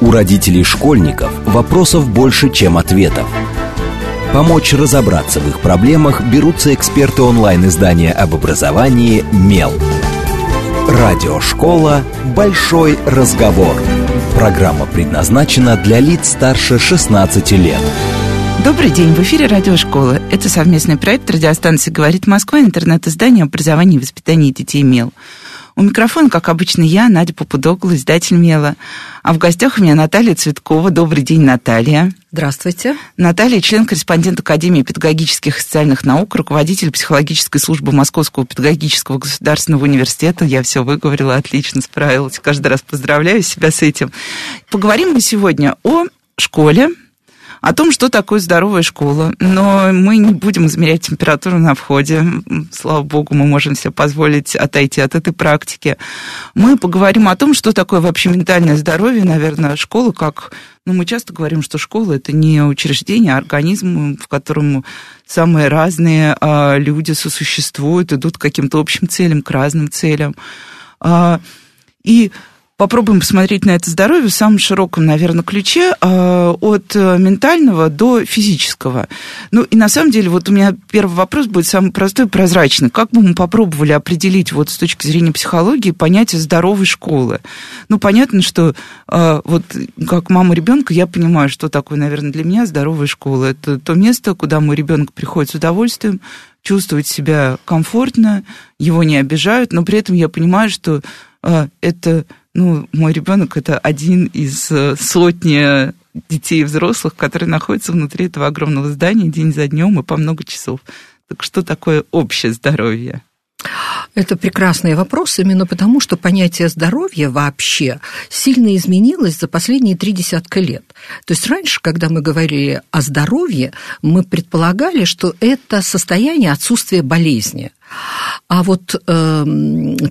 У родителей школьников вопросов больше, чем ответов. Помочь разобраться в их проблемах берутся эксперты онлайн-издания об образовании «Мел». Радиошкола «Большой разговор». Программа предназначена для лиц старше 16 лет. Добрый день, в эфире Радиошкола. Это совместный проект радиостанции «Говорит Москва», интернет-издание образования и воспитания детей «Мел». У микрофона, как обычно, я, Надя Попудогла, издатель «Мела». А в гостях у меня Наталья Цветкова. Добрый день, Наталья. Здравствуйте. Наталья, член-корреспондент Академии педагогических и социальных наук, руководитель психологической службы Московского педагогического государственного университета. Я все выговорила, отлично справилась. Каждый раз поздравляю себя с этим. Поговорим мы сегодня о школе, о том, что такое здоровая школа. Но мы не будем измерять температуру на входе. Слава богу, мы можем себе позволить отойти от этой практики. Мы поговорим о том, что такое вообще ментальное здоровье. Наверное, школа как... Ну, мы часто говорим, что школа – это не учреждение, а организм, в котором самые разные а, люди сосуществуют, идут к каким-то общим целям, к разным целям. А, и попробуем посмотреть на это здоровье в самом широком, наверное, ключе, а, от э, ментального до физического. Ну, и на самом деле, вот у меня первый вопрос будет самый простой и прозрачный. Как бы мы попробовали определить вот с точки зрения психологии понятие здоровой школы? Ну, понятно, что а, вот как мама ребенка я понимаю, что такое, наверное, для меня здоровая школа. Это то место, куда мой ребенок приходит с удовольствием, чувствовать себя комфортно, его не обижают, но при этом я понимаю, что а, это ну, мой ребенок это один из э, сотни детей и взрослых, которые находятся внутри этого огромного здания день за днем и по много часов. Так что такое общее здоровье? Это прекрасный вопрос именно потому, что понятие здоровья вообще сильно изменилось за последние три десятка лет. То есть раньше, когда мы говорили о здоровье, мы предполагали, что это состояние отсутствия болезни – а вот э,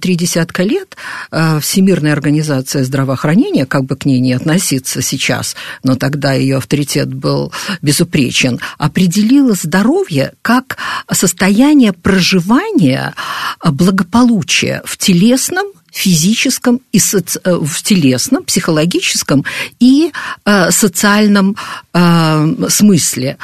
три десятка лет э, Всемирная организация здравоохранения, как бы к ней не относиться сейчас, но тогда ее авторитет был безупречен, определила здоровье как состояние проживания благополучия в телесном физическом и соци... Э, в телесном, психологическом и э, социальном э, смысле.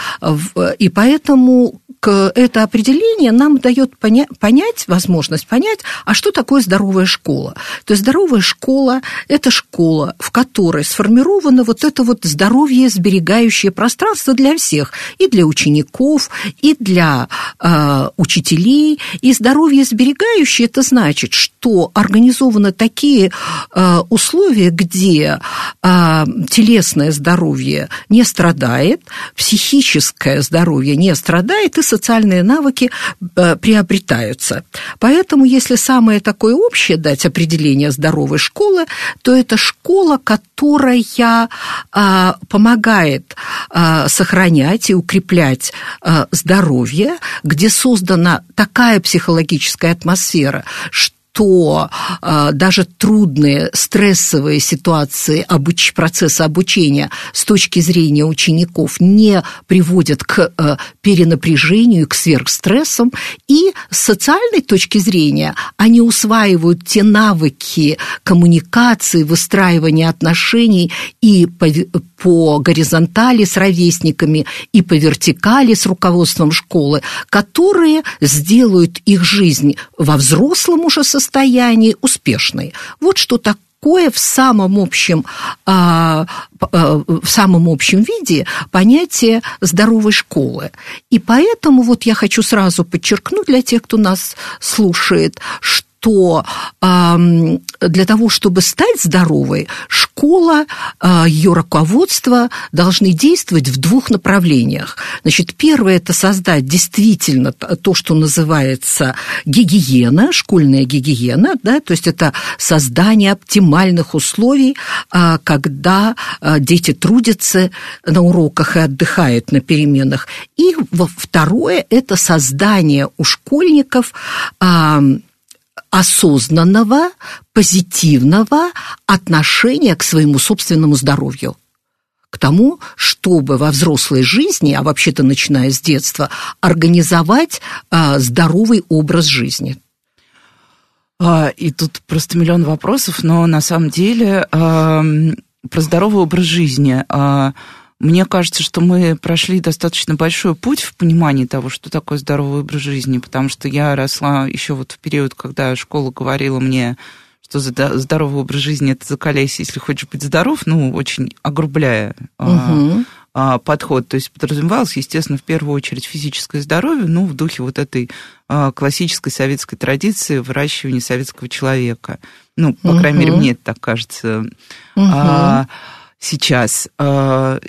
И поэтому это определение нам дает поня- понять, возможность понять, а что такое здоровая школа. То есть здоровая школа – это школа, в которой сформировано вот это вот здоровье сберегающее пространство для всех, и для учеников, и для э, учителей. И здоровье сберегающее – это значит, что организованы такие э, условия, где э, телесное здоровье не страдает, психическое здоровье не страдает, и социальные навыки э, приобретаются. Поэтому, если самое такое общее дать определение здоровой школы, то это школа, которая а, помогает а, сохранять и укреплять а, здоровье, где создана такая психологическая атмосфера, что что э, даже трудные стрессовые ситуации обуч... процесса обучения с точки зрения учеников не приводят к э, перенапряжению, к сверхстрессам, и с социальной точки зрения они усваивают те навыки коммуникации, выстраивания отношений и по, горизонтали с ровесниками, и по вертикали с руководством школы, которые сделают их жизнь во взрослом уже состоянии успешной. Вот что такое в самом общем, а, а, в самом общем виде понятие здоровой школы. И поэтому вот я хочу сразу подчеркнуть для тех, кто нас слушает, что что для того, чтобы стать здоровой, школа, а, ее руководство должны действовать в двух направлениях. Значит, первое – это создать действительно то, что называется гигиена, школьная гигиена, да, то есть это создание оптимальных условий, а, когда а, дети трудятся на уроках и отдыхают на переменах. И второе – это создание у школьников осознанного, позитивного отношения к своему собственному здоровью к тому, чтобы во взрослой жизни, а вообще-то начиная с детства, организовать а, здоровый образ жизни. А, и тут просто миллион вопросов, но на самом деле про здоровый образ жизни. А, мне кажется, что мы прошли достаточно большой путь в понимании того, что такое здоровый образ жизни, потому что я росла еще вот в период, когда школа говорила мне, что здоровый образ жизни это закаляйся, если хочешь быть здоров, ну, очень огрубляя угу. подход. То есть подразумевалось, естественно, в первую очередь физическое здоровье, ну, в духе вот этой а, классической советской традиции выращивания советского человека. Ну, по угу. крайней мере, мне это так кажется. Угу. А, сейчас. А,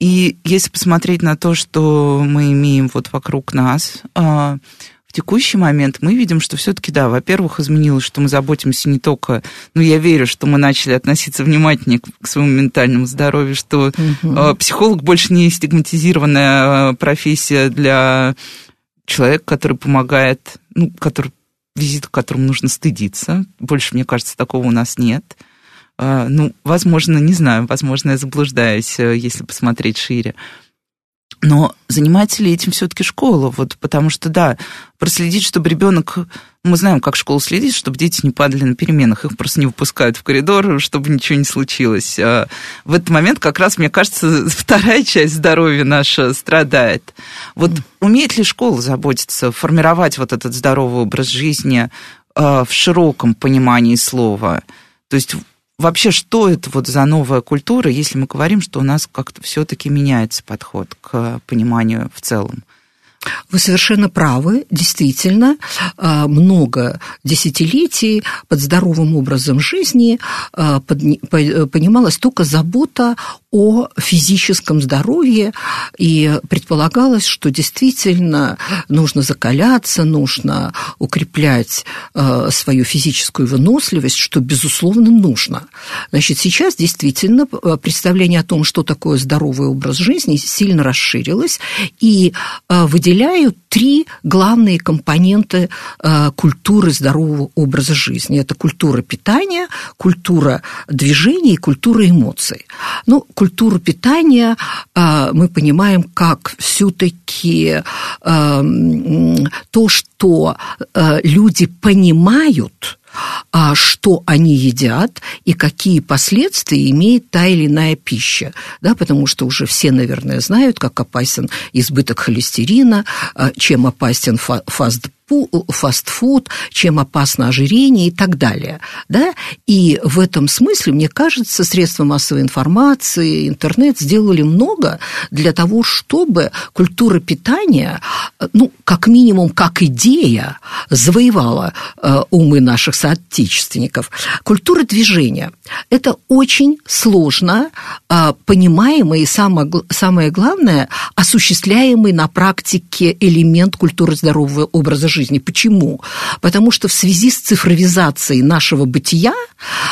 и если посмотреть на то, что мы имеем вот вокруг нас, а, в текущий момент мы видим, что все-таки, да, во-первых, изменилось, что мы заботимся не только, ну, я верю, что мы начали относиться внимательнее к своему ментальному здоровью, что угу. психолог больше не стигматизированная профессия для человека, который помогает, ну, который визит, которому нужно стыдиться. Больше, мне кажется, такого у нас нет. А, ну, возможно, не знаю, возможно, я заблуждаюсь, э, если посмотреть шире. Но занимается ли этим все-таки школа? Вот потому что, да, проследить, чтобы ребенок... Мы знаем, как школа следит, чтобы дети не падали на переменах. Их просто не выпускают в коридор, чтобы ничего не случилось. А в этот момент как раз, мне кажется, вторая часть здоровья наша страдает. Вот умеет ли школа заботиться, формировать вот этот здоровый образ жизни а, в широком понимании слова? То есть вообще, что это вот за новая культура, если мы говорим, что у нас как-то все-таки меняется подход к пониманию в целом? Вы совершенно правы, действительно, а, много десятилетий под здоровым образом жизни а, понималась только забота о физическом здоровье, и предполагалось, что действительно нужно закаляться, нужно укреплять а, свою физическую выносливость, что, безусловно, нужно. Значит, сейчас действительно представление о том, что такое здоровый образ жизни, сильно расширилось, и выделяется выделяю три главные компоненты э, культуры здорового образа жизни. Это культура питания, культура движения и культура эмоций. Ну, культуру питания э, мы понимаем как все-таки э, то, что люди понимают, а что они едят и какие последствия имеет та или иная пища. Да, потому что уже все, наверное, знают, как опасен избыток холестерина, а, чем опасен фаст фастфуд, чем опасно ожирение и так далее. Да? И в этом смысле, мне кажется, средства массовой информации, интернет сделали много для того, чтобы культура питания, ну, как минимум, как идея, завоевала э, умы наших соотечественников. Культура движения – это очень сложно э, понимаемый и самое, самое главное, осуществляемый на практике элемент культуры здорового образа жизни. Почему? Потому что в связи с цифровизацией нашего бытия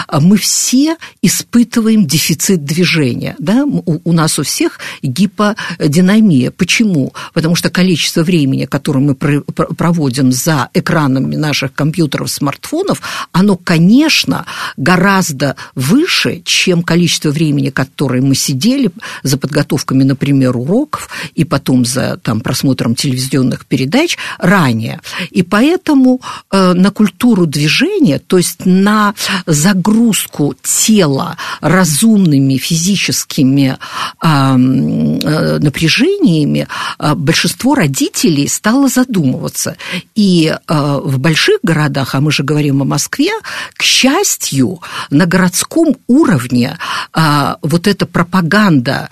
а, мы все испытываем дефицит движения. Да? У, у нас у всех гиподинамия. Почему? Потому что количество времени, которое мы проводим за экранами наших компьютеров, смартфонов, оно, конечно, гораздо выше, чем количество времени, которое мы сидели за подготовками, например, уроков и потом за там, просмотром телевизионных передач ранее. И поэтому э, на культуру движения, то есть на загрузку тела разумными физическими э, напряжениями, э, большинство родителей стало задумываться. И в больших городах, а мы же говорим о Москве, к счастью, на городском уровне вот эта пропаганда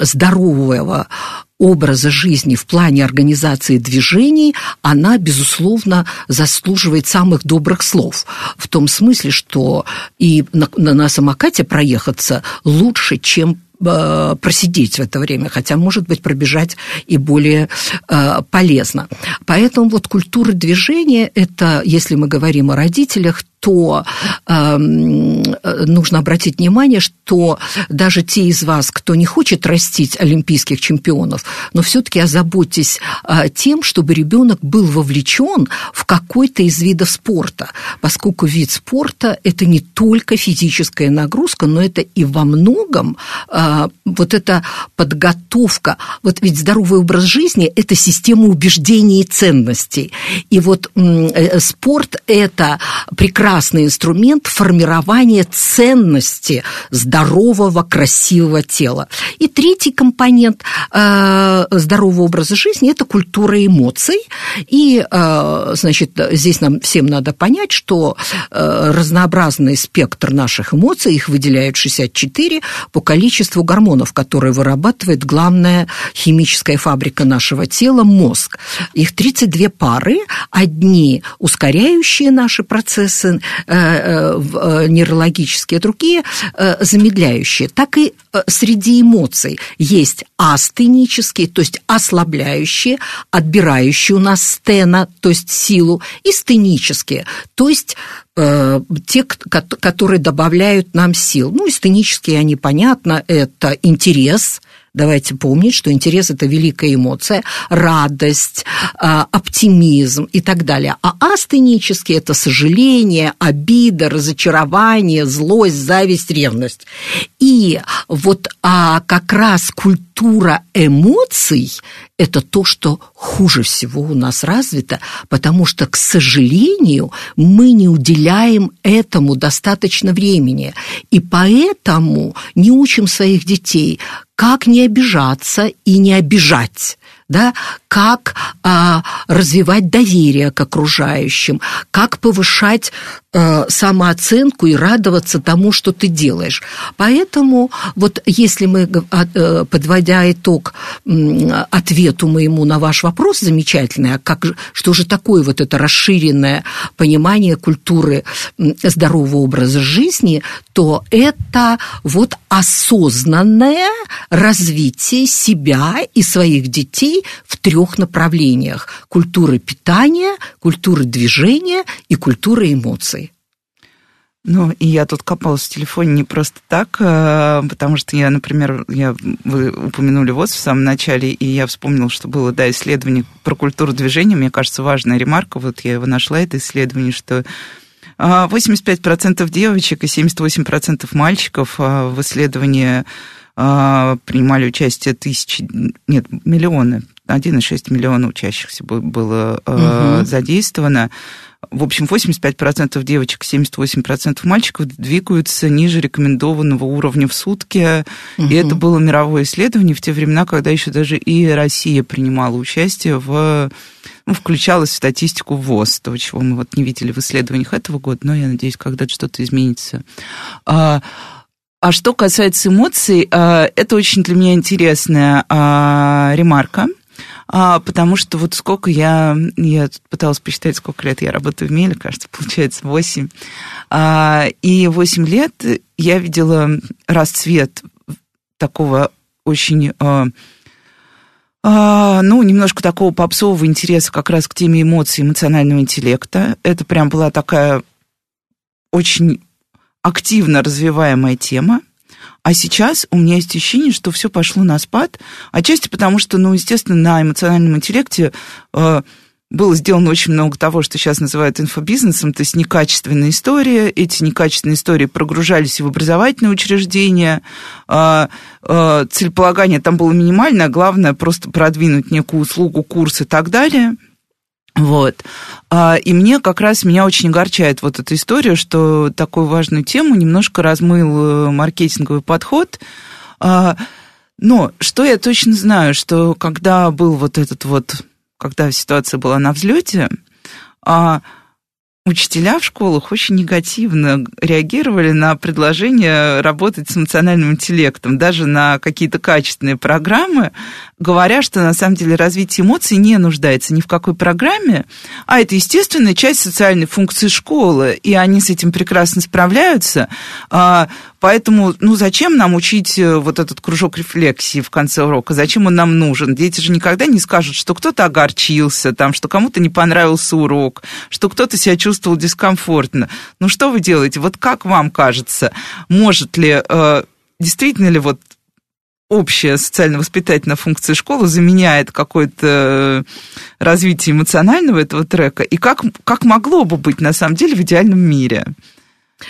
здорового образа жизни в плане организации движений, она, безусловно, заслуживает самых добрых слов. В том смысле, что и на, на самокате проехаться лучше, чем э, просидеть в это время, хотя, может быть, пробежать и более э, полезно. Поэтому вот культура движения – это, если мы говорим о родителях, то э, нужно обратить внимание, что даже те из вас, кто не хочет растить олимпийских чемпионов, но все-таки озаботьтесь э, тем, чтобы ребенок был вовлечен в какой-то из видов спорта, поскольку вид спорта это не только физическая нагрузка, но это и во многом э, вот эта подготовка. Вот ведь здоровый образ жизни – это система убеждений и ценностей. И вот э, спорт – это прекрасно прекрасный инструмент формирования ценности здорового, красивого тела. И третий компонент э, здорового образа жизни – это культура эмоций. И, э, значит, здесь нам всем надо понять, что э, разнообразный спектр наших эмоций, их выделяют 64 по количеству гормонов, которые вырабатывает главная химическая фабрика нашего тела – мозг. Их 32 пары, одни ускоряющие наши процессы нейрологические, другие замедляющие. Так и среди эмоций есть астенические, то есть ослабляющие, отбирающие у нас стена, то есть силу, и стенические, то есть те, которые добавляют нам сил. Ну, эстенические, они, понятно, это интерес, Давайте помнить, что интерес – это великая эмоция, радость, а, оптимизм и так далее. А астенический – это сожаление, обида, разочарование, злость, зависть, ревность. И вот а как раз культура эмоций – это то, что хуже всего у нас развито, потому что, к сожалению, мы не уделяем этому достаточно времени. И поэтому не учим своих детей, как не обижаться и не обижать да, как а, развивать доверие к окружающим, как повышать а, самооценку и радоваться тому, что ты делаешь. Поэтому вот если мы, а, э, подводя итог ответу моему на ваш вопрос замечательный, а как, что же такое вот это расширенное понимание культуры здорового образа жизни, то это вот осознанное развитие себя и своих детей в трех направлениях – культуры питания, культуры движения и культуры эмоций. Ну, и я тут копалась в телефоне не просто так, э, потому что я, например, я, вы упомянули ВОЗ в самом начале, и я вспомнила, что было, да, исследование про культуру движения. Мне кажется, важная ремарка, вот я его нашла, это исследование, что 85% девочек и 78% мальчиков э, в исследовании э, принимали участие тысячи, нет, миллионы 1,6 миллиона учащихся было угу. задействовано. В общем, 85% девочек, 78% мальчиков двигаются ниже рекомендованного уровня в сутки. Угу. И это было мировое исследование в те времена, когда еще даже и Россия принимала участие в ну, включалась в статистику ВОЗ, того, чего мы вот не видели в исследованиях этого года, но я надеюсь, когда-то что-то изменится. А, а что касается эмоций, а, это очень для меня интересная а, ремарка – а, потому что вот сколько я, я пыталась посчитать, сколько лет я работаю в Меле, кажется, получается 8. А, и 8 лет я видела расцвет такого очень... А, а, ну, немножко такого попсового интереса как раз к теме эмоций, эмоционального интеллекта. Это прям была такая очень активно развиваемая тема. А сейчас у меня есть ощущение, что все пошло на спад, отчасти потому, что, ну, естественно, на эмоциональном интеллекте э, было сделано очень много того, что сейчас называют инфобизнесом, то есть некачественные истории. Эти некачественные истории прогружались в образовательные учреждения. Э, э, целеполагание там было минимальное, а главное просто продвинуть некую услугу, курс и так далее – вот. А, и мне как раз, меня очень огорчает вот эта история, что такую важную тему немножко размыл э, маркетинговый подход. А, но что я точно знаю, что когда был вот этот вот, когда ситуация была на взлете, а, Учителя в школах очень негативно реагировали на предложение работать с эмоциональным интеллектом, даже на какие-то качественные программы, говоря, что на самом деле развитие эмоций не нуждается ни в какой программе, а это естественная часть социальной функции школы, и они с этим прекрасно справляются. А, поэтому, ну, зачем нам учить э, вот этот кружок рефлексии в конце урока? Зачем он нам нужен? Дети же никогда не скажут, что кто-то огорчился, там, что кому-то не понравился урок, что кто-то себя чувствовал дискомфортно. Ну, что вы делаете? Вот как вам кажется, может ли э, действительно ли вот общая социально-воспитательная функция школы заменяет какое-то развитие эмоционального этого трека, и как, как могло бы быть на самом деле в идеальном мире?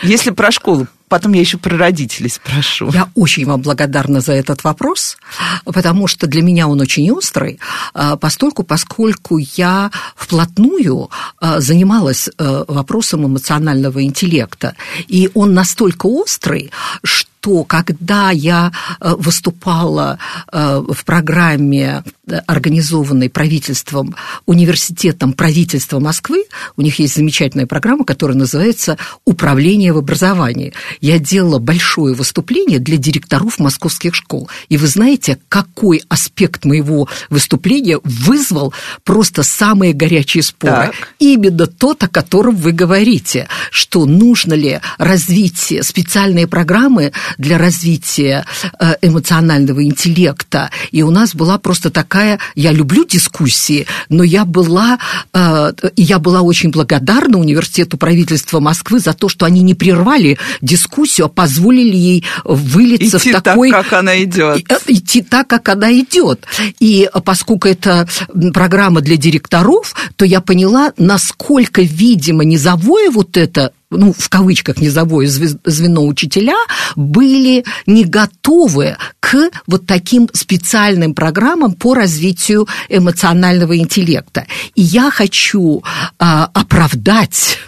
Если про школу, потом я еще про родителей спрошу. Я очень вам благодарна за этот вопрос, потому что для меня он очень острый, а, постольку, поскольку я вплотную а, занималась э, вопросом эмоционального интеллекта. И он настолько острый, что то, когда я э, выступала э, в программе, э, организованной правительством, университетом правительства Москвы, у них есть замечательная программа, которая называется «Управление в образовании». Я делала большое выступление для директоров московских школ. И вы знаете, какой аспект моего выступления вызвал просто самые горячие споры? Так. Именно тот, о котором вы говорите, что нужно ли развить специальные программы для развития э, эмоционального интеллекта. И у нас была просто такая, я люблю дискуссии, но я была, э, я была очень благодарна университету правительства Москвы за то, что они не прервали дискуссию, а позволили ей вылиться идти в такой... так, как она идет. Э, идти так, как она идет. И поскольку это программа для директоров, то я поняла, насколько, видимо, низовое вот это ну, в кавычках низовое звено учителя, были не готовы к вот таким специальным программам по развитию эмоционального интеллекта. И я хочу а, оправдать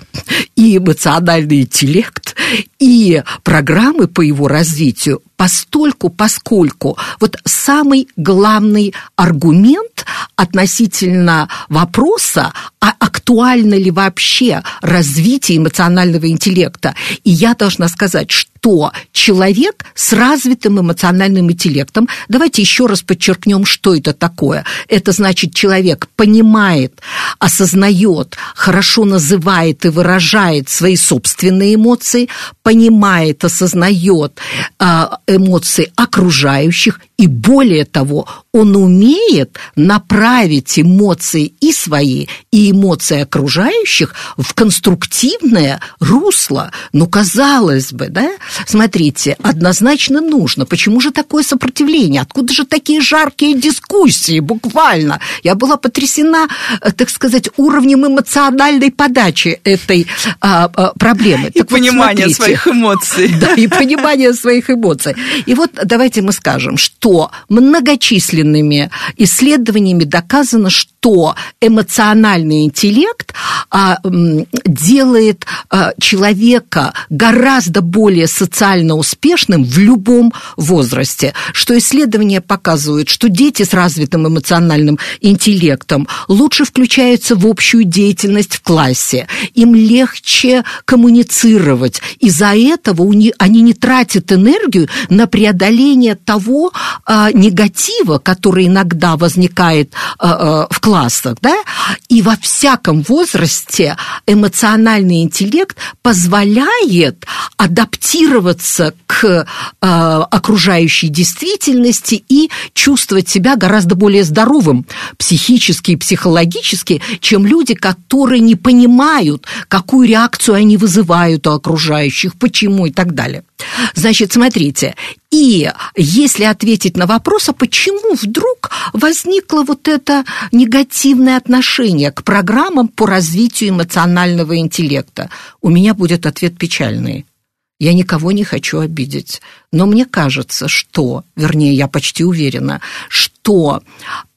и эмоциональный интеллект, и программы по его развитию постольку, поскольку вот самый главный аргумент относительно вопроса, а актуально ли вообще развитие эмоционального интеллекта. И я должна сказать, что человек с развитым эмоциональным интеллектом, давайте еще раз подчеркнем, что это такое. Это значит, человек понимает, осознает, хорошо называет и выражает свои собственные эмоции, понимает, осознает а, эмоции окружающих, и более того, он умеет направить эмоции и свои, и эмоции окружающих в конструктивное русло. Ну, казалось бы, да? Смотрите, однозначно нужно. Почему же такое сопротивление? Откуда же такие жаркие дискуссии, буквально? Я была потрясена, э, так сказать, уровнем эмоциональной подачи этой а, а, проблемы. И так понимания вот, своих эмоций. Да, и понимания своих эмоций. И вот давайте мы скажем, что что многочисленными исследованиями доказано, что эмоциональный интеллект а, делает а, человека гораздо более социально успешным в любом возрасте. Что исследования показывают, что дети с развитым эмоциональным интеллектом лучше включаются в общую деятельность в классе, им легче коммуницировать. Из-за этого они не тратят энергию на преодоление того, э, негатива, который иногда возникает э, э, в классах, да, и во всяком возрасте эмоциональный интеллект позволяет адаптироваться к э, окружающей действительности и чувствовать себя гораздо более здоровым психически и психологически, чем люди, которые не понимают, какую реакцию они вызывают у окружающих, почему и так далее. Значит, смотрите, и если ответить на вопрос, а почему вдруг возникло вот это негативное отношение к программам по развитию эмоционального интеллекта, у меня будет ответ печальный. Я никого не хочу обидеть. Но мне кажется, что, вернее, я почти уверена, что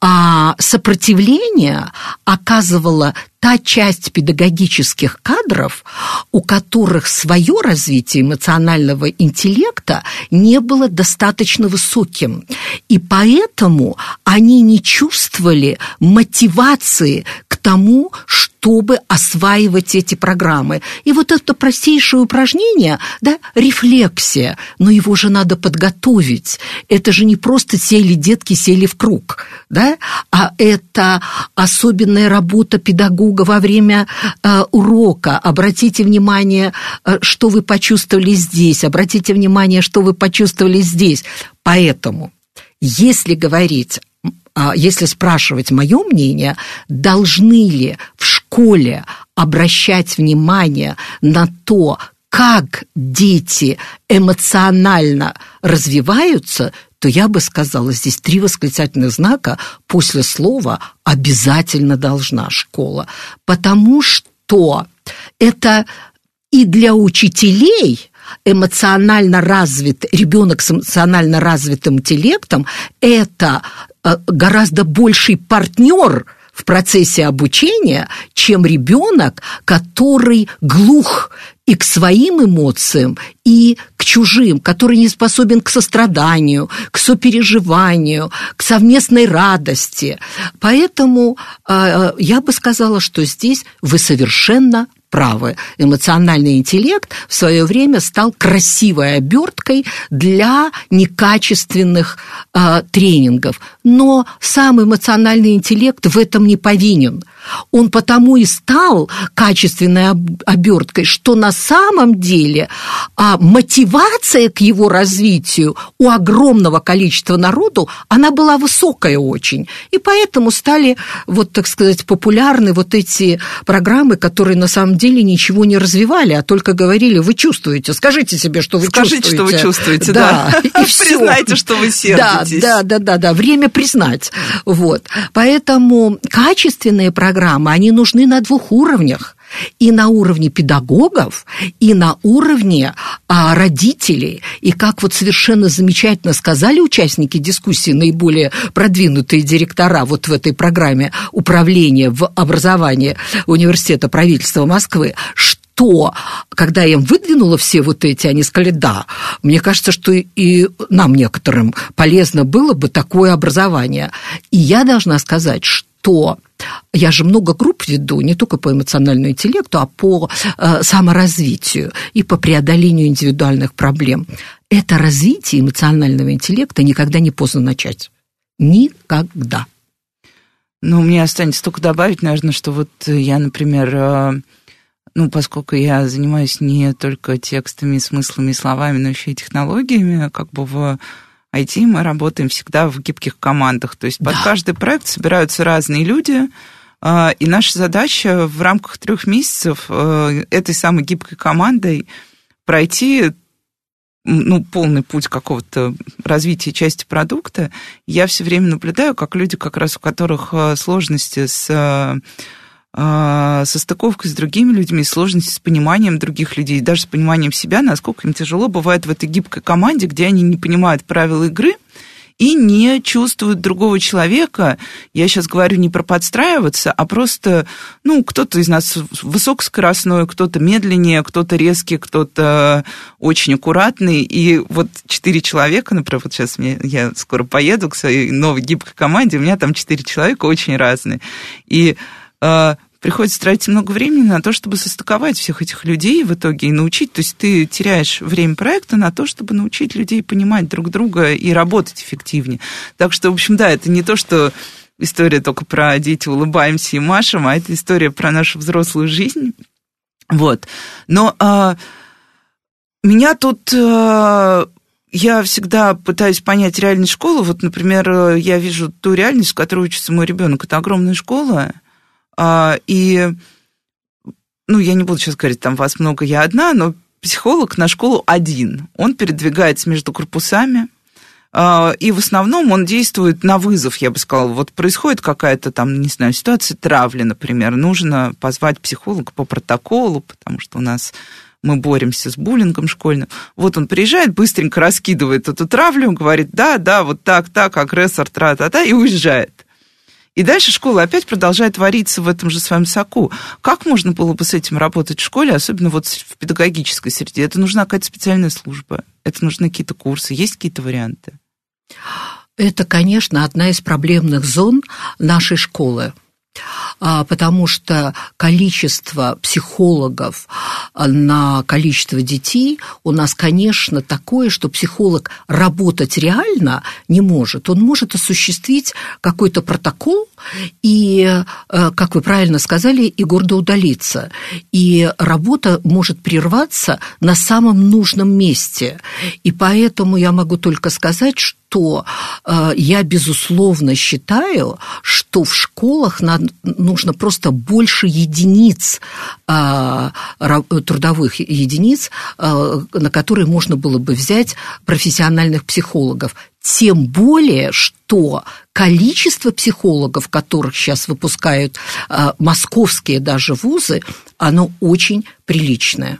а, сопротивление оказывала та часть педагогических кадров, у которых свое развитие эмоционального интеллекта не было достаточно высоким. И поэтому они не чувствовали мотивации к тому, чтобы осваивать эти программы. И вот это простейшее упражнение, да, рефлексия, но его же надо подготовить. Это же не просто сели детки, сели в круг, да, а это особенная работа педагога во время э, урока. Обратите внимание, э, что вы почувствовали здесь, обратите внимание, что вы почувствовали здесь. Поэтому, если говорить а, если спрашивать мое мнение, должны ли в школе обращать внимание на то, как дети эмоционально развиваются, то я бы сказала, здесь три восклицательных знака после слова «обязательно должна школа», потому что это И для учителей эмоционально развит, ребенок с эмоционально развитым интеллектом – это э, гораздо больший партнер в процессе обучения, чем ребенок, который глух и к своим эмоциям, и к чужим, который не способен к состраданию, к сопереживанию, к совместной радости. Поэтому э, я бы сказала, что здесь вы совершенно правы. Эмоциональный интеллект в свое время стал красивой оберткой для некачественных э, тренингов. Но сам эмоциональный интеллект в этом не повинен. Он потому и стал качественной оберткой, что на самом деле а, мотивация к его развитию у огромного количества народу, она была высокая очень. И поэтому стали, вот так сказать, популярны вот эти программы, которые на самом деле ничего не развивали, а только говорили, вы чувствуете, скажите себе, что вы Скажите, чувствуете. что вы чувствуете, да. да. И все. Признайте, что вы сердитесь. Да, да, да, да, да, время признать. Вот. Поэтому качественные программы, они нужны на двух уровнях и на уровне педагогов, и на уровне а, родителей. И как вот совершенно замечательно сказали участники дискуссии, наиболее продвинутые директора вот в этой программе управления в образовании Университета правительства Москвы, что то, когда я им выдвинула все вот эти, они сказали, да, мне кажется, что и нам некоторым полезно было бы такое образование. И я должна сказать, что я же много групп веду, не только по эмоциональному интеллекту, а по э, саморазвитию и по преодолению индивидуальных проблем. Это развитие эмоционального интеллекта никогда не поздно начать. Никогда. Ну, мне останется только добавить, наверное, что вот я, например, э, ну, поскольку я занимаюсь не только текстами, смыслами, словами, но еще и технологиями, как бы в IT мы работаем всегда в гибких командах. То есть да. под каждый проект собираются разные люди, а, и наша задача в рамках трех месяцев э, этой самой гибкой командой пройти ну, полный путь какого-то развития части продукта. Я все время наблюдаю, как люди, как раз у которых э, сложности с а, со стыковкой с другими людьми, сложности с пониманием других людей, даже с пониманием себя, насколько им тяжело бывает в этой гибкой команде, где они не понимают правил игры и не чувствуют другого человека. Я сейчас говорю не про подстраиваться, а просто, ну, кто-то из нас высокоскоростной, кто-то медленнее, кто-то резкий, кто-то очень аккуратный. И вот четыре человека, например, вот сейчас мне, я скоро поеду к своей новой гибкой команде, у меня там четыре человека очень разные. И а, приходится тратить много времени на то, чтобы состыковать всех этих людей в итоге и научить. То есть ты теряешь время проекта на то, чтобы научить людей понимать друг друга и работать эффективнее. Так что, в общем, да, это не то, что история только про дети улыбаемся и машем, а это история про нашу взрослую жизнь. Вот. Но а, меня тут... А, я всегда пытаюсь понять реальность школы. Вот, например, я вижу ту реальность, в которой учится мой ребенок. Это огромная школа, и, ну, я не буду сейчас говорить, там вас много, я одна, но психолог на школу один. Он передвигается между корпусами, а, и в основном он действует на вызов, я бы сказала. Вот происходит какая-то там, не знаю, ситуация травли, например. Нужно позвать психолога по протоколу, потому что у нас мы боремся с буллингом школьным. Вот он приезжает, быстренько раскидывает эту травлю, говорит, да, да, вот так, так, агрессор, тра-та-та, и уезжает. И дальше школа опять продолжает вариться в этом же своем соку. Как можно было бы с этим работать в школе, особенно вот в педагогической среде? Это нужна какая-то специальная служба, это нужны какие-то курсы, есть какие-то варианты? Это, конечно, одна из проблемных зон нашей школы потому что количество психологов а, на количество детей у нас, конечно, такое, что психолог работать реально не может. Он может осуществить какой-то протокол и, э, как вы правильно сказали, и гордо удалиться. И работа может прерваться на самом нужном месте. И поэтому я могу только сказать, что то э, я, безусловно, считаю, что в школах нужно просто больше единиц, э, трудовых единиц, э, на которые можно было бы взять профессиональных психологов. Тем более, что количество психологов, которых сейчас выпускают московские даже вузы, оно очень приличное.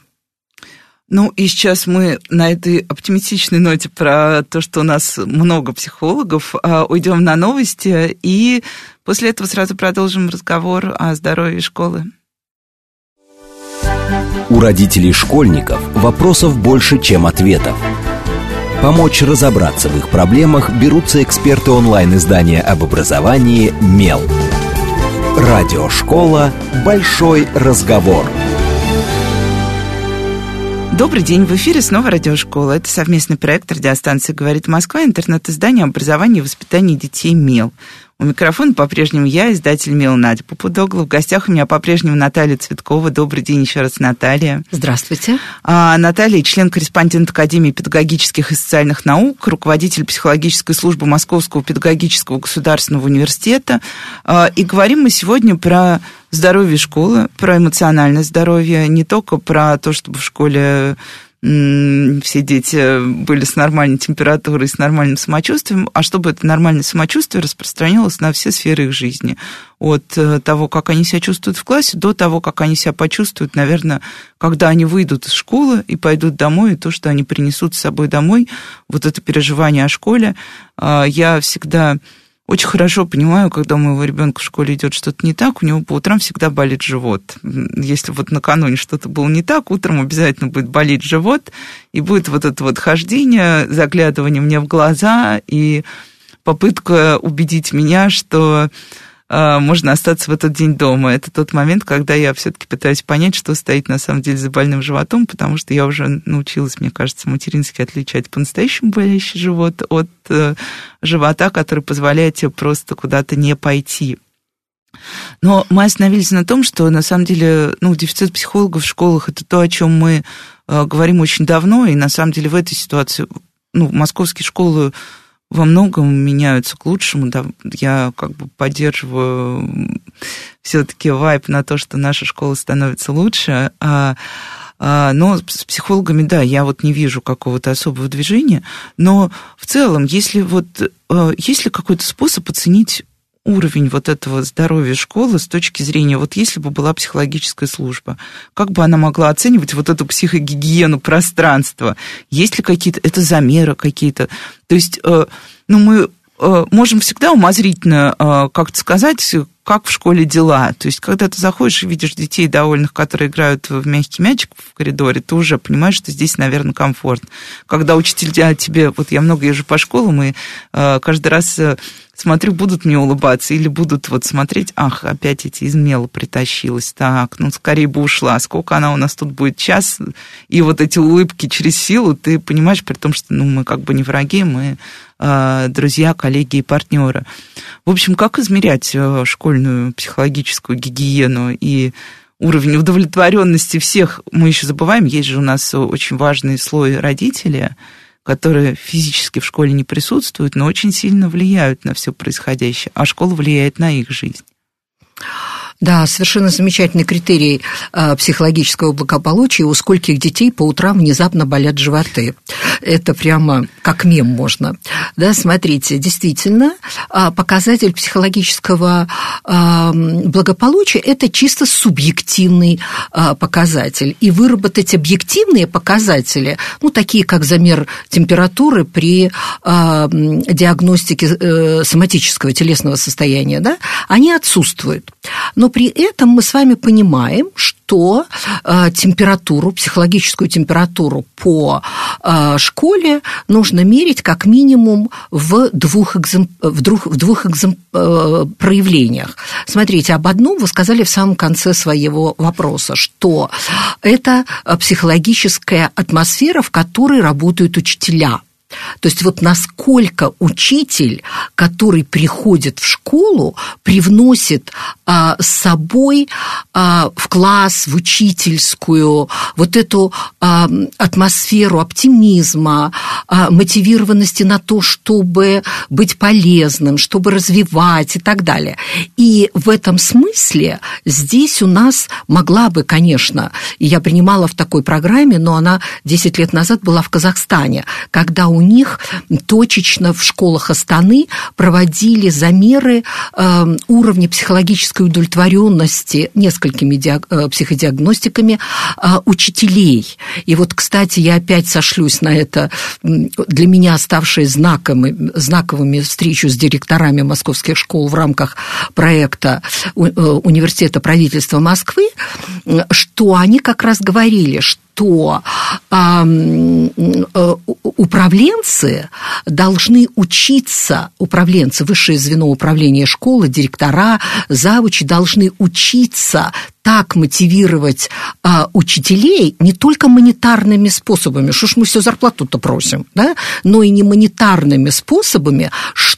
Ну и сейчас мы на этой оптимистичной ноте про то, что у нас много психологов, а, уйдем на новости и после этого сразу продолжим разговор о здоровье школы. У родителей школьников вопросов больше, чем ответов. Помочь разобраться в их проблемах берутся эксперты онлайн-издания об образовании «Мел». Радиошкола «Большой разговор». Добрый день, в эфире снова радиошкола. Это совместный проект радиостанции «Говорит Москва», интернет-издание образования и воспитания детей «МЕЛ». У микрофона по-прежнему я, издатель Мила Надя Попудогла. В гостях у меня по-прежнему Наталья Цветкова. Добрый день еще раз, Наталья. Здравствуйте. А, Наталья, член-корреспондент Академии педагогических и социальных наук, руководитель психологической службы Московского педагогического государственного университета. А, и говорим мы сегодня про здоровье школы, про эмоциональное здоровье, не только про то, чтобы в школе все дети были с нормальной температурой, с нормальным самочувствием, а чтобы это нормальное самочувствие распространялось на все сферы их жизни. От э, того, как они себя чувствуют в классе, до того, как они себя почувствуют, наверное, когда они выйдут из школы и пойдут домой, и то, что они принесут с собой домой, вот это переживание о школе. А, я всегда очень хорошо понимаю, когда у моего ребенка в школе идет что-то не так, у него по утрам всегда болит живот. Если вот накануне что-то было не так, утром обязательно будет болеть живот, и будет вот это вот хождение, заглядывание мне в глаза и попытка убедить меня, что можно остаться в этот день дома. Это тот момент, когда я все-таки пытаюсь понять, что стоит на самом деле за больным животом, потому что я уже научилась, мне кажется, матерински отличать по-настоящему болящий живот от э, живота, который позволяет тебе просто куда-то не пойти. Но мы остановились на том, что на самом деле ну, дефицит психологов в школах это то, о чем мы э, говорим очень давно, и на самом деле в этой ситуации ну, московские школы во многом меняются к лучшему. Да, я как бы поддерживаю все-таки вайп на то, что наша школа становится лучше. А, а, но с психологами, да, я вот не вижу какого-то особого движения. Но в целом, если вот а, есть ли какой-то способ оценить уровень вот этого здоровья школы с точки зрения, вот если бы была психологическая служба, как бы она могла оценивать вот эту психогигиену пространства? Есть ли какие-то, это замеры какие-то? То есть, э, ну, мы можем всегда умозрительно э, как-то сказать, как в школе дела. То есть, когда ты заходишь и видишь детей довольных, которые играют в мягкий мячик в коридоре, ты уже понимаешь, что здесь, наверное, комфорт. Когда учителя тебе... Вот я много езжу по школам, и каждый раз смотрю, будут мне улыбаться или будут вот смотреть, ах, опять эти из мела притащилась, так, ну, скорее бы ушла, сколько она у нас тут будет, час, и вот эти улыбки через силу, ты понимаешь, при том, что, ну, мы как бы не враги, мы э, друзья, коллеги и партнеры. В общем, как измерять э, школьную психологическую гигиену и уровень удовлетворенности всех, мы еще забываем, есть же у нас очень важный слой родителей, которые физически в школе не присутствуют, но очень сильно влияют на все происходящее, а школа влияет на их жизнь. Да, совершенно замечательный критерий э, психологического благополучия, у скольких детей по утрам внезапно болят животы. Это прямо как мем можно. Да, смотрите, действительно, а, показатель психологического а, благополучия – это чисто субъективный а, показатель. И выработать объективные показатели, ну, такие как замер температуры при диагностике э, соматического телесного состояния, да, они отсутствуют. Но но при этом мы с вами понимаем, что э, температуру, психологическую температуру по э, школе нужно мерить как минимум в двух, экзем... в двух, в двух экзем... Э, проявлениях. Смотрите, об одном вы сказали в самом конце своего вопроса, что это психологическая атмосфера, в которой работают учителя – то есть вот насколько учитель, который приходит в школу, привносит а, с собой а, в класс, в учительскую вот эту а, атмосферу оптимизма, а, мотивированности на то, чтобы быть полезным, чтобы развивать и так далее. И в этом смысле здесь у нас могла бы, конечно, я принимала в такой программе, но она 10 лет назад была в Казахстане, когда у них них точечно в школах Астаны проводили замеры э, уровня психологической удовлетворенности несколькими. Э, психодиагностиками э, учителей. И вот, кстати, я опять сошлюсь на это для меня оставшие знаковыми, знаковыми встречу с директорами московских школ в рамках проекта Университета правительства Москвы, что они как раз говорили, что управленцы должны учиться, управленцы, высшее звено управления школы, директора, завучи должны учиться так мотивировать а, учителей не только монетарными способами, что ж мы все зарплату-то просим, да, но и не монетарными способами,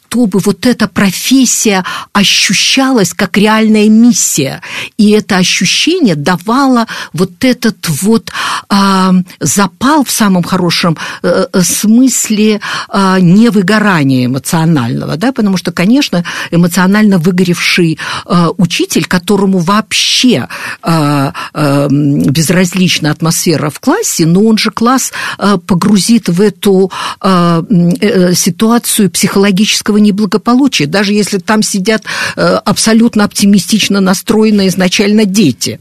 чтобы вот эта профессия ощущалась как реальная миссия. И это ощущение давало вот этот вот а, запал в самом хорошем а, смысле а, невыгорания эмоционального, да, потому что, конечно, эмоционально выгоревший а, учитель, которому вообще а, а, безразлична атмосфера в классе, но он же класс а, погрузит в эту э, э, ситуацию психологического неблагополучия, даже если там сидят э, абсолютно оптимистично настроенные изначально дети.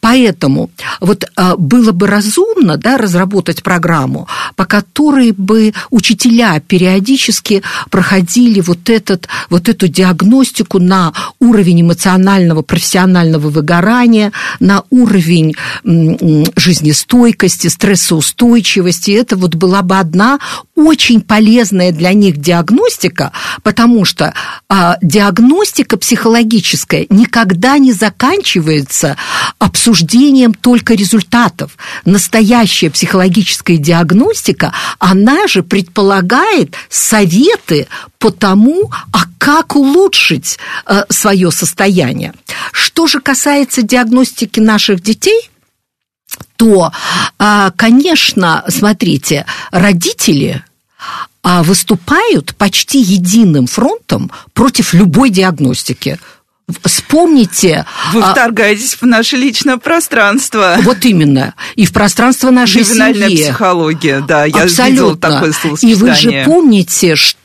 Поэтому вот было бы разумно да, разработать программу, по которой бы учителя периодически проходили вот, этот, вот эту диагностику на уровень эмоционального, профессионального выгорания, на уровень жизнестойкости, стрессоустойчивости. Это вот была бы одна очень полезная для них диагностика, потому что а, диагностика психологическая никогда не заканчивается обсуждением только результатов. Настоящая психологическая диагностика, она же предполагает советы по тому, а как улучшить э, свое состояние. Что же касается диагностики наших детей, то, э, конечно, смотрите, родители а, выступают почти единым фронтом против любой диагностики. Вспомните... Вы а, вторгаетесь в наше личное пространство. Вот именно. И в пространство нашей Ювенальная семьи. психология, да. Я Абсолютно. видела такое. И вы же помните, что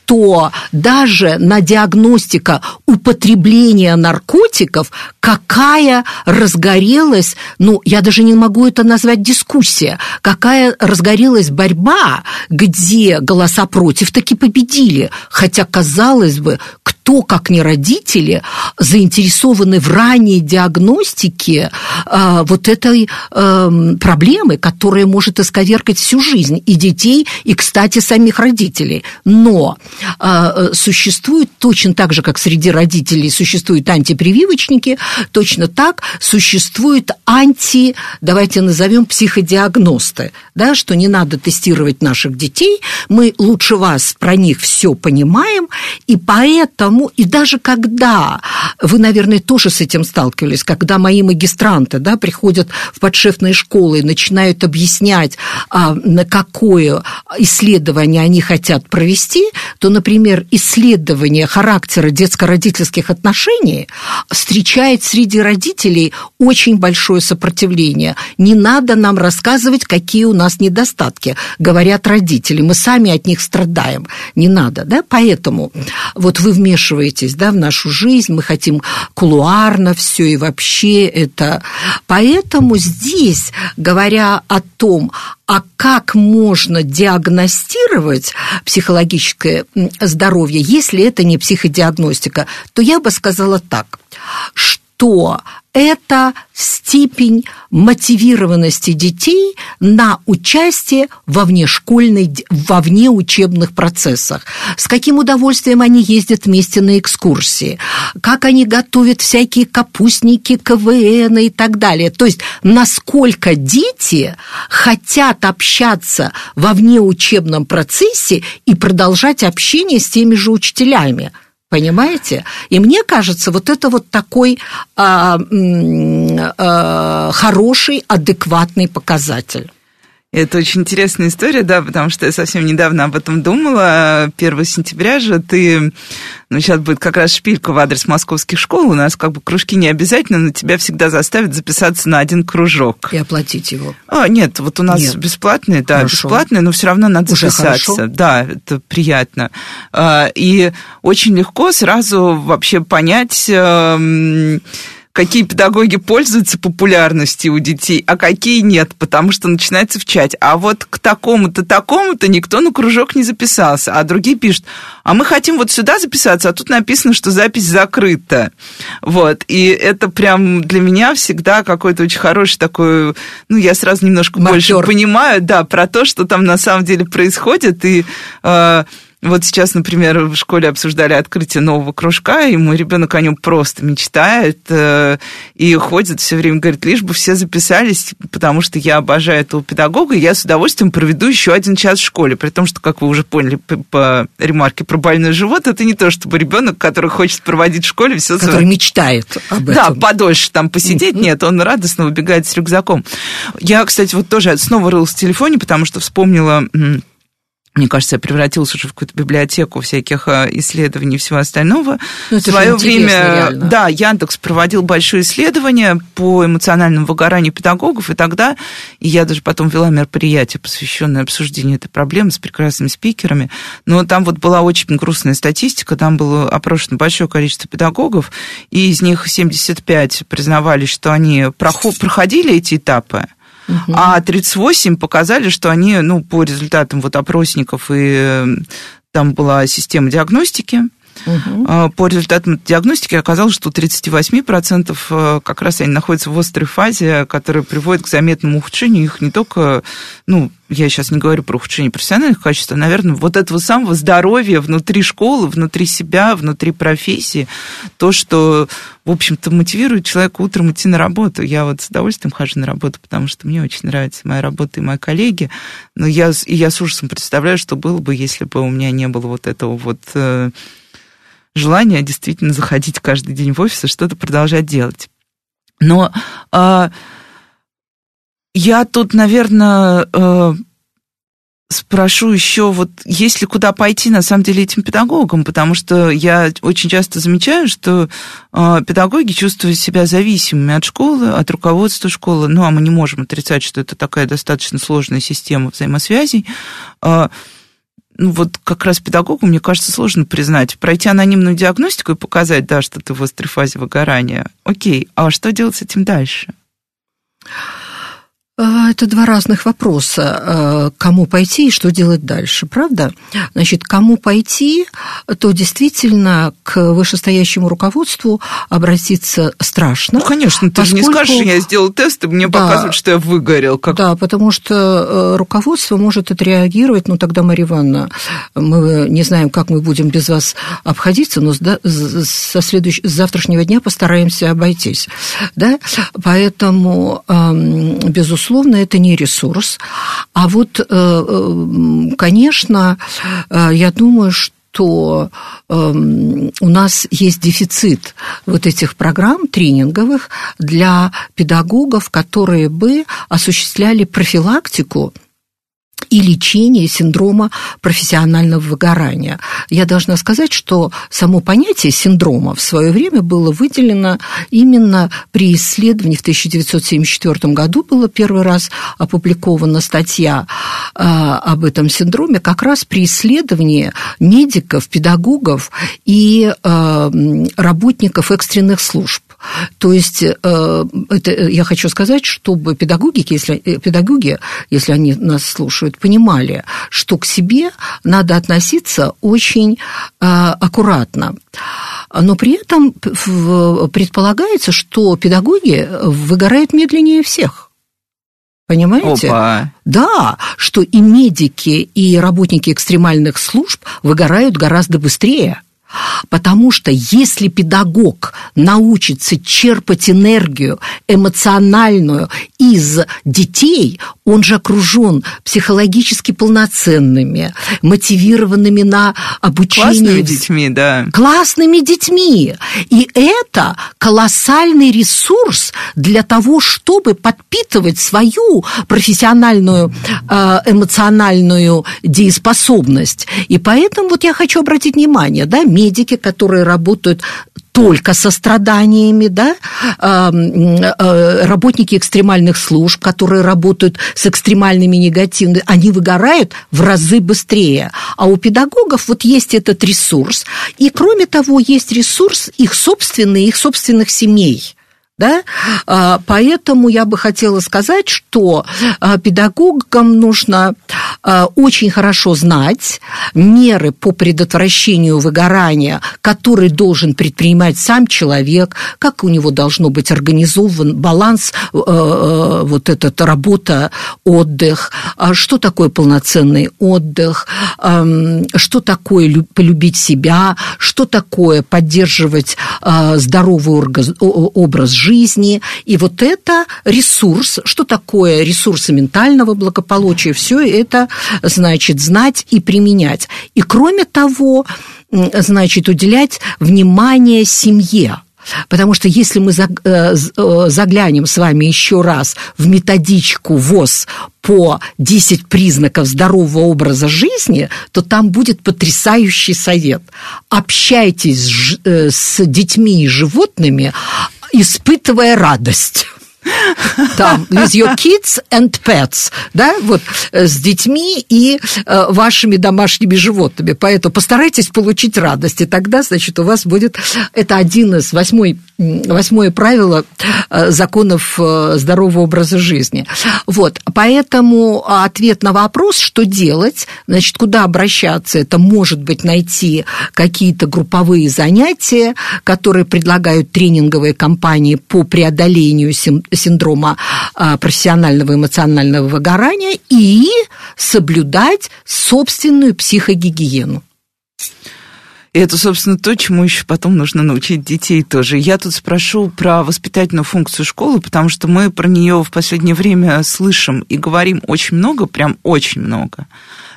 даже на диагностика употребления наркотиков какая разгорелась, ну, я даже не могу это назвать дискуссия, какая разгорелась борьба, где голоса против таки победили. Хотя, казалось бы, кто, как не родители, заинтересованы в ранней диагностике э, вот этой э, проблемы, которая может исковеркать всю жизнь и детей, и, кстати, самих родителей. Но э, существует точно так же, как среди родителей существуют антипрививочники, точно так существуют анти, давайте назовем психодиагносты, да, что не надо тестировать наших детей, мы лучше вас про них все понимаем, и поэтому тому, и даже когда, вы, наверное, тоже с этим сталкивались, когда мои магистранты да, приходят в подшефные школы и начинают объяснять, а, на какое исследование они хотят провести, то, например, исследование характера детско-родительских отношений встречает среди родителей очень большое сопротивление. Не надо нам рассказывать, какие у нас недостатки, говорят родители. Мы сами от них страдаем. Не надо, да? Поэтому вот вы вмешиваетесь да, в нашу жизнь, мы хотим кулуарно все и вообще это. Поэтому здесь, говоря о том, а как можно диагностировать психологическое здоровье, если это не психодиагностика, то я бы сказала так, что это степень мотивированности детей на участие во внешкольной, во внеучебных процессах. С каким удовольствием они ездят вместе на экскурсии, как они готовят всякие капустники, КВН и так далее. То есть, насколько дети хотят общаться во внеучебном процессе и продолжать общение с теми же учителями – Понимаете? И мне кажется, вот это вот такой а, а, хороший, адекватный показатель. Это очень интересная история, да, потому что я совсем недавно об этом думала. 1 сентября же ты, ну, сейчас будет как раз шпилька в адрес московских школ. У нас как бы кружки не обязательно, но тебя всегда заставят записаться на один кружок. И оплатить его. А, нет, вот у нас нет. бесплатные, да, Хорошо. бесплатные, но все равно надо Уже записаться. Хорошо. Да, это приятно. А, и очень легко сразу вообще понять эм, какие педагоги пользуются популярностью у детей, а какие нет, потому что начинается в чате. А вот к такому-то, такому-то никто на кружок не записался. А другие пишут, а мы хотим вот сюда записаться, а тут написано, что запись закрыта. Вот. И это прям для меня всегда какой-то очень хороший такой, ну, я сразу немножко Маркер. больше понимаю, да, про то, что там на самом деле происходит, и э, вот сейчас, например, в школе обсуждали открытие нового кружка, и мой ребенок о нем просто мечтает э, и ходит все время, говорит, лишь бы все записались, потому что я обожаю этого педагога, и я с удовольствием проведу еще один час в школе. При том, что, как вы уже поняли по, по ремарке про больной живот, это не то, чтобы ребенок, который хочет проводить в школе все Который свое... мечтает об этом. Да, подольше там посидеть. Нет, он радостно выбегает с рюкзаком. Я, кстати, вот тоже снова рылась в телефоне, потому что вспомнила мне кажется, я превратилась уже в какую-то библиотеку всяких э, исследований и всего остального. Ну, в свое время, реально. да, Яндекс проводил большое исследование по эмоциональному выгоранию педагогов, и тогда, и я даже потом вела мероприятие, посвященное обсуждению этой проблемы с прекрасными спикерами, но там вот была очень грустная статистика, там было опрошено большое количество педагогов, и из них 75 признавались, что они проходили эти этапы, Угу. А 38 показали, что они, ну, по результатам вот опросников и э, там была система диагностики, Угу. По результатам диагностики оказалось, что у 38% э, как раз они находятся в острой фазе, которая приводит к заметному ухудшению их не только, ну, я сейчас не говорю про ухудшение профессиональных качеств, а, наверное, вот этого самого здоровья внутри школы, внутри себя, внутри профессии, то, что, в общем-то, мотивирует человека утром идти на работу. Я вот с удовольствием хожу на работу, потому что мне очень нравится моя работа и мои коллеги, но я, и я с ужасом представляю, что было бы, если бы у меня не было вот этого вот желания действительно заходить каждый день в офис и что-то продолжать делать. Но э, я тут, наверное, э, спрошу еще, вот есть ли куда пойти на самом деле этим педагогам, потому что я очень часто замечаю, что э, педагоги чувствуют себя зависимыми от школы, от руководства школы, ну а мы не можем отрицать, что это такая достаточно сложная система взаимосвязей. Э, ну вот как раз педагогу, мне кажется, сложно признать. Пройти анонимную диагностику и показать, да, что ты в острой фазе выгорания. Окей, а что делать с этим дальше? А, это два разных вопроса. А, кому пойти и что делать дальше, правда? Значит, кому пойти, то действительно к вышестоящему руководству обратиться страшно. Ну, конечно, ты поскольку... же не скажешь, я сделал тест, и мне да, показывают, что я выгорел. Как... Да, потому что э, руководство может отреагировать, ну, тогда, Мария Ивановна, мы не знаем, как мы будем без вас обходиться, но со следующего, с завтрашнего дня постараемся обойтись. Да? Поэтому, безусловно, безусловно, это не ресурс. А вот, э, э, конечно, э, я думаю, что то у нас есть дефицит вот этих программ тренинговых для педагогов, которые бы осуществляли профилактику и лечение синдрома профессионального выгорания. Я должна сказать, что само понятие синдрома в свое время было выделено именно при исследовании в 1974 году была первый раз опубликована статья э, об этом синдроме как раз при исследовании медиков, педагогов и э, работников экстренных служб. То есть э, это, я хочу сказать, чтобы педагоги, если, педагоги, если они нас слушают, понимали, что к себе надо относиться очень э, аккуратно. Но при этом предполагается, что педагоги выгорают медленнее всех. Понимаете? Опа. Да, что и медики, и работники экстремальных служб выгорают гораздо быстрее. Потому что если педагог научится черпать энергию эмоциональную из детей, он же окружен психологически полноценными, мотивированными на обучение. Классными детьми, да. Классными детьми. И это колоссальный ресурс для того, чтобы подпитывать свою профессиональную э, эмоциональную дееспособность. И поэтому вот я хочу обратить внимание, да, медики, которые работают только со страданиями, да, э, работники экстремальных служб, которые работают с экстремальными негативными, они выгорают в разы быстрее. А у педагогов вот есть этот ресурс. И кроме того, есть ресурс их собственный, их собственных семей. Да? А, поэтому я бы хотела сказать, что а, педагогам нужно а, очень хорошо знать меры по предотвращению выгорания, которые должен предпринимать сам человек, как у него должно быть организован баланс, вот этот работа, отдых, что такое полноценный отдых, что такое полюбить себя, что такое поддерживать здоровый образ жизни, жизни. И вот это ресурс. Что такое ресурсы ментального благополучия? Все это, значит, знать и применять. И кроме того, значит, уделять внимание семье. Потому что если мы э, э, заглянем с вами еще раз в методичку ВОЗ по 10 признаков здорового образа жизни, то там будет потрясающий совет. Общайтесь с э, детьми и животными, испытывая радость. Там, with your kids and pets, да, вот, э, с детьми и э, вашими домашними животными. Поэтому постарайтесь получить радость, и тогда, значит, у вас будет... Это один из восьмой восьмое правило э, законов э, здорового образа жизни. Вот, поэтому ответ на вопрос, что делать, значит, куда обращаться, это может быть найти какие-то групповые занятия, которые предлагают тренинговые компании по преодолению синдрома э, профессионального эмоционального выгорания и соблюдать собственную психогигиену. И это, собственно, то, чему еще потом нужно научить детей тоже. Я тут спрошу про воспитательную функцию школы, потому что мы про нее в последнее время слышим и говорим очень много, прям очень много.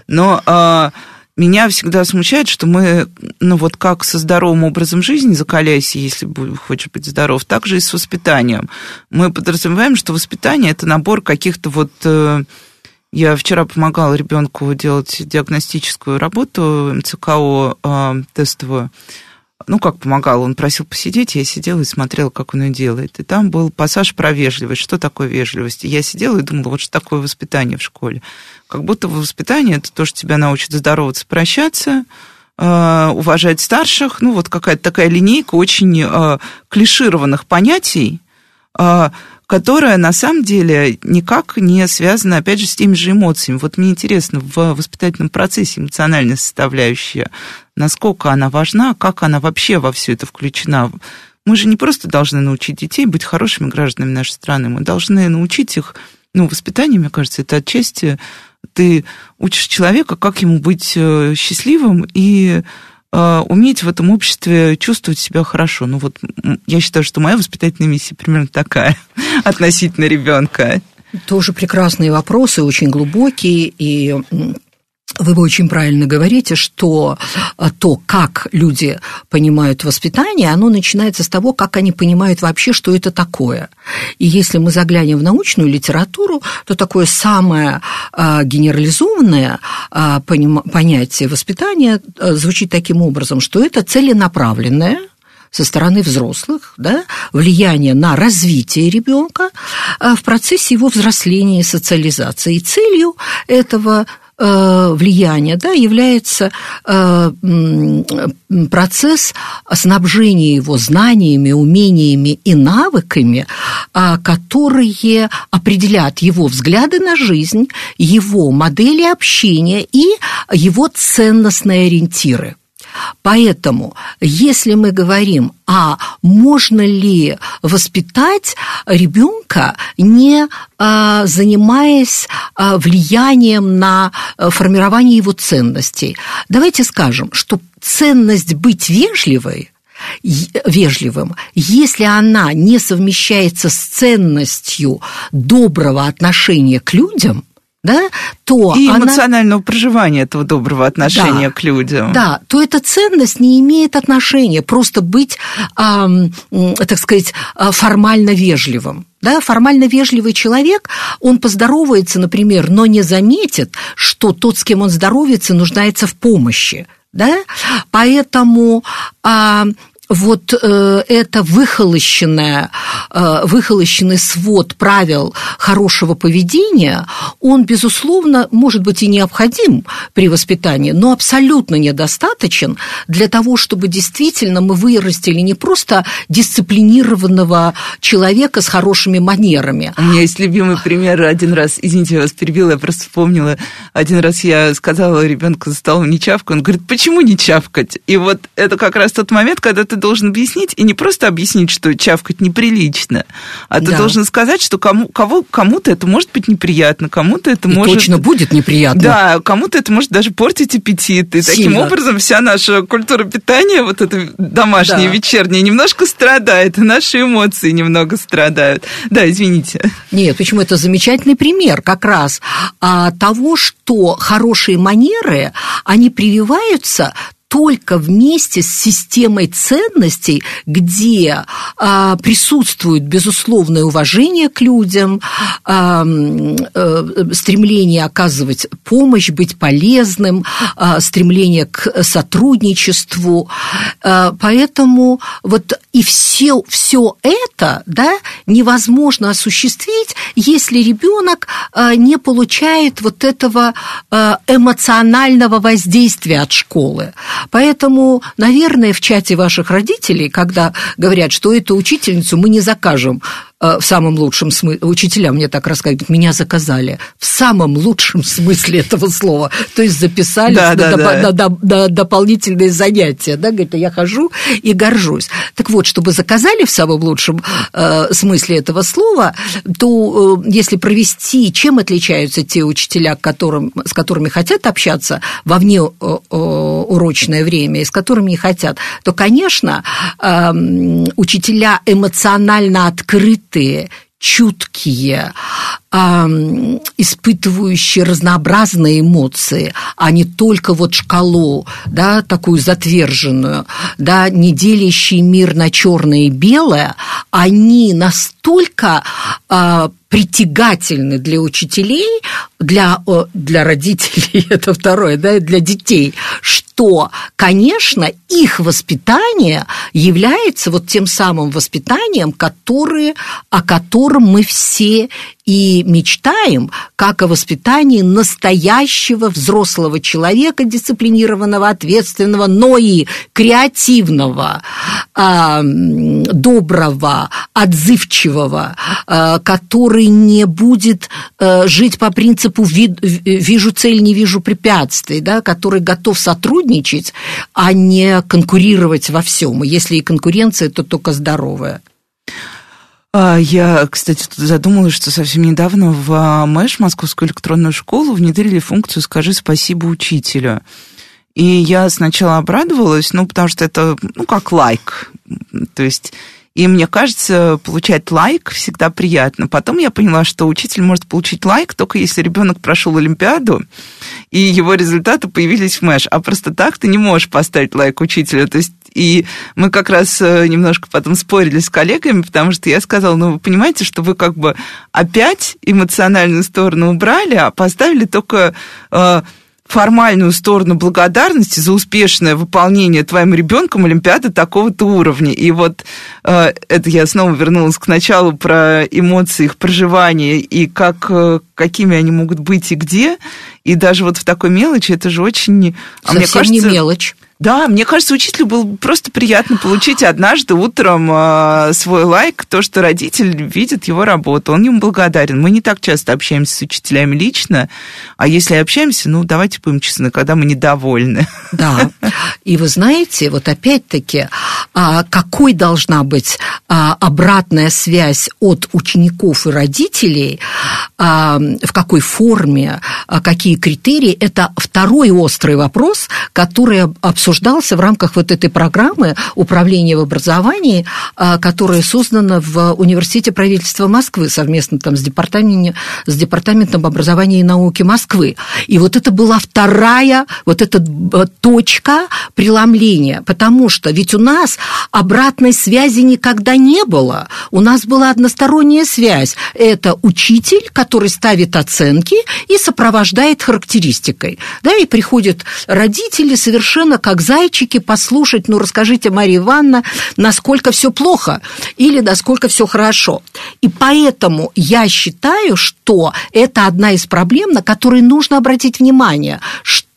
Но э, меня всегда смущает, что мы, ну вот как со здоровым образом жизни, закаляйся, если хочешь быть здоров, так же и с воспитанием. Мы подразумеваем, что воспитание это набор каких-то вот э, я вчера помогала ребенку делать диагностическую работу, МЦКО э, тестовую. Ну, как помогала, он просил посидеть, я сидела и смотрела, как он ее делает. И там был пассаж про вежливость. Что такое вежливость? И я сидела и думала, вот что такое воспитание в школе. Как будто воспитание – это то, что тебя научит здороваться, прощаться, э, уважать старших. Ну, вот какая-то такая линейка очень э, клишированных понятий, которая на самом деле никак не связана, опять же, с теми же эмоциями. Вот мне интересно, в воспитательном процессе эмоциональная составляющая, насколько она важна, как она вообще во все это включена. Мы же не просто должны научить детей быть хорошими гражданами нашей страны, мы должны научить их, ну, воспитание, мне кажется, это отчасти ты учишь человека, как ему быть э, счастливым и уметь в этом обществе чувствовать себя хорошо. Ну вот я считаю, что моя воспитательная миссия примерно такая относительно ребенка. Тоже прекрасные вопросы, очень глубокие, и вы очень правильно говорите, что а, то, как люди понимают воспитание, оно начинается с того, как они понимают вообще, что это такое. И если мы заглянем в научную литературу, то такое самое а, генерализованное а, понятие воспитания звучит таким образом, что это целенаправленное со стороны взрослых, да, влияние на развитие ребенка в процессе его взросления и социализации. И целью этого Э, влияния да, является э, процесс снабжения его знаниями, умениями и навыками, а, которые определяют его взгляды на жизнь, его модели общения и его ценностные ориентиры. Поэтому, если мы говорим, а можно ли воспитать ребенка, не а, занимаясь а, влиянием на а, формирование его ценностей, давайте скажем, что ценность быть вежливой вежливым, если она не совмещается с ценностью доброго отношения к людям, да, то и эмоционального она... проживания этого доброго отношения да, к людям. Да, то эта ценность не имеет отношения просто быть, э, так сказать, а, формально вежливым. Да, формально вежливый человек, он поздоровается, например, но не заметит, что тот, с кем он здоровается, нуждается в помощи. Да? Поэтому а, вот э, это выхолощенное, э, выхолощенный свод правил хорошего поведения, он, безусловно, может быть и необходим при воспитании, но абсолютно недостаточен для того, чтобы действительно мы вырастили не просто дисциплинированного человека с хорошими манерами. У меня есть любимый пример. Один раз, извините, я вас перебила, я просто вспомнила. Один раз я сказала ребенку за столом не чавкать, он говорит, почему не чавкать? И вот это как раз тот момент, когда ты должен объяснить, и не просто объяснить, что чавкать неприлично, а ты да. должен сказать, что кому, кого, кому-то это может быть неприятно, кому-то это и может... точно будет неприятно. Да, кому-то это может даже портить аппетит. И Сильно. таким образом вся наша культура питания, вот эта домашняя, да. вечерняя, немножко страдает, и наши эмоции немного страдают. Да, извините. Нет, почему это замечательный пример как раз а, того, что хорошие манеры, они прививаются только вместе с системой ценностей, где а, присутствует безусловное уважение к людям, а, а, стремление оказывать помощь, быть полезным, а, стремление к сотрудничеству. А, поэтому вот и все, все это да, невозможно осуществить, если ребенок а, не получает вот этого а, эмоционального воздействия от школы. Поэтому, наверное, в чате ваших родителей, когда говорят, что эту учительницу мы не закажем в самом лучшем смысле, учителя мне так рассказывают, меня заказали в самом лучшем смысле этого слова, то есть записались да, на, да, доп- да. На, на, на дополнительные занятия, да, говорит, я хожу и горжусь. Так вот, чтобы заказали в самом лучшем э, смысле этого слова, то э, если провести, чем отличаются те учителя, которым, с которыми хотят общаться во вне э, э, урочное время и с которыми не хотят, то, конечно, э, учителя эмоционально открыты открытые, чуткие, испытывающие разнообразные эмоции, а не только вот шкалу, да, такую затверженную, да, не делящие мир на черное и белое, они настолько а, притягательны для учителей, для, для родителей, это второе, да, для детей, что, конечно, их воспитание является вот тем самым воспитанием, которое, о котором мы все и мечтаем, как о воспитании настоящего взрослого человека, дисциплинированного, ответственного, но и креативного, а, доброго, отзывчивого, а, который не будет а, жить по принципу «вижу цель, не вижу препятствий», да, который готов сотрудничать, а не конкурировать во всем. И если и конкуренция, то только здоровая. А, я, кстати, задумалась, что совсем недавно в а, МЭШ, Московскую электронную школу, внедрили функцию «Скажи спасибо учителю». И я сначала обрадовалась, ну, потому что это, ну, как лайк. То есть и мне кажется, получать лайк всегда приятно. Потом я поняла, что учитель может получить лайк только если ребенок прошел Олимпиаду, и его результаты появились в Мэш. А просто так ты не можешь поставить лайк учителю. То есть и мы как раз э, немножко потом спорили с коллегами, потому что я сказала, ну, вы понимаете, что вы как бы опять эмоциональную сторону убрали, а поставили только э, формальную сторону благодарности за успешное выполнение твоим ребенком Олимпиады такого-то уровня. И вот э, это я снова вернулась к началу про эмоции, их проживание и как, э, какими они могут быть и где. И даже вот в такой мелочи это же очень... А Совсем мне кажется, не мелочь. Да, мне кажется, учителю было просто приятно получить однажды утром э, свой лайк, то, что родитель видит его работу, он ему благодарен. Мы не так часто общаемся с учителями лично, а если общаемся, ну, давайте будем честны, когда мы недовольны. Да, И вы знаете, вот опять-таки, а, какой должна быть а, обратная связь от учеников и родителей, в какой форме, какие критерии, это второй острый вопрос, который обсуждался в рамках вот этой программы управления в образовании, которая создана в Университете правительства Москвы совместно там с департаментом, с департаментом образования и науки Москвы. И вот это была вторая вот эта э, точка преломления, потому что ведь у нас обратной связи никогда не было. У нас была односторонняя связь. Это учитель, который ставит оценки и сопровождает характеристикой. Да, и приходят родители совершенно как зайчики послушать, ну, расскажите, Мария Ивановна, насколько все плохо или насколько все хорошо. И поэтому я считаю, что это одна из проблем, на которые нужно обратить внимание, что,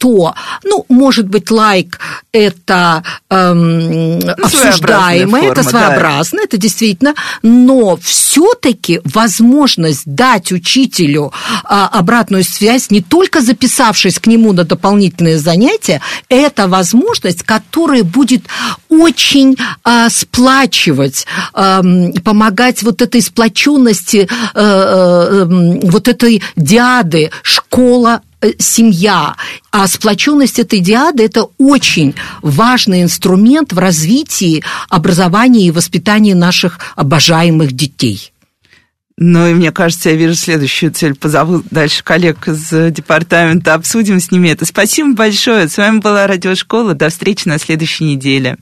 ну, может быть, лайк это эм, ну, обсуждаемо, форма, это своеобразно, да. это действительно, но все-таки возможность дать учителю а, обратную связь, не только записавшись к нему на дополнительные занятия, это возможность, которая будет очень а, сплачивать, а, помогать вот этой сплоченности, а, а, вот этой диады школа Э, семья. А сплоченность этой диады – это очень важный инструмент в развитии образования и воспитания наших обожаемых детей. Ну и мне кажется, я вижу следующую цель. Позову дальше коллег из департамента, обсудим с ними это. Спасибо большое. С вами была Радиошкола. До встречи на следующей неделе.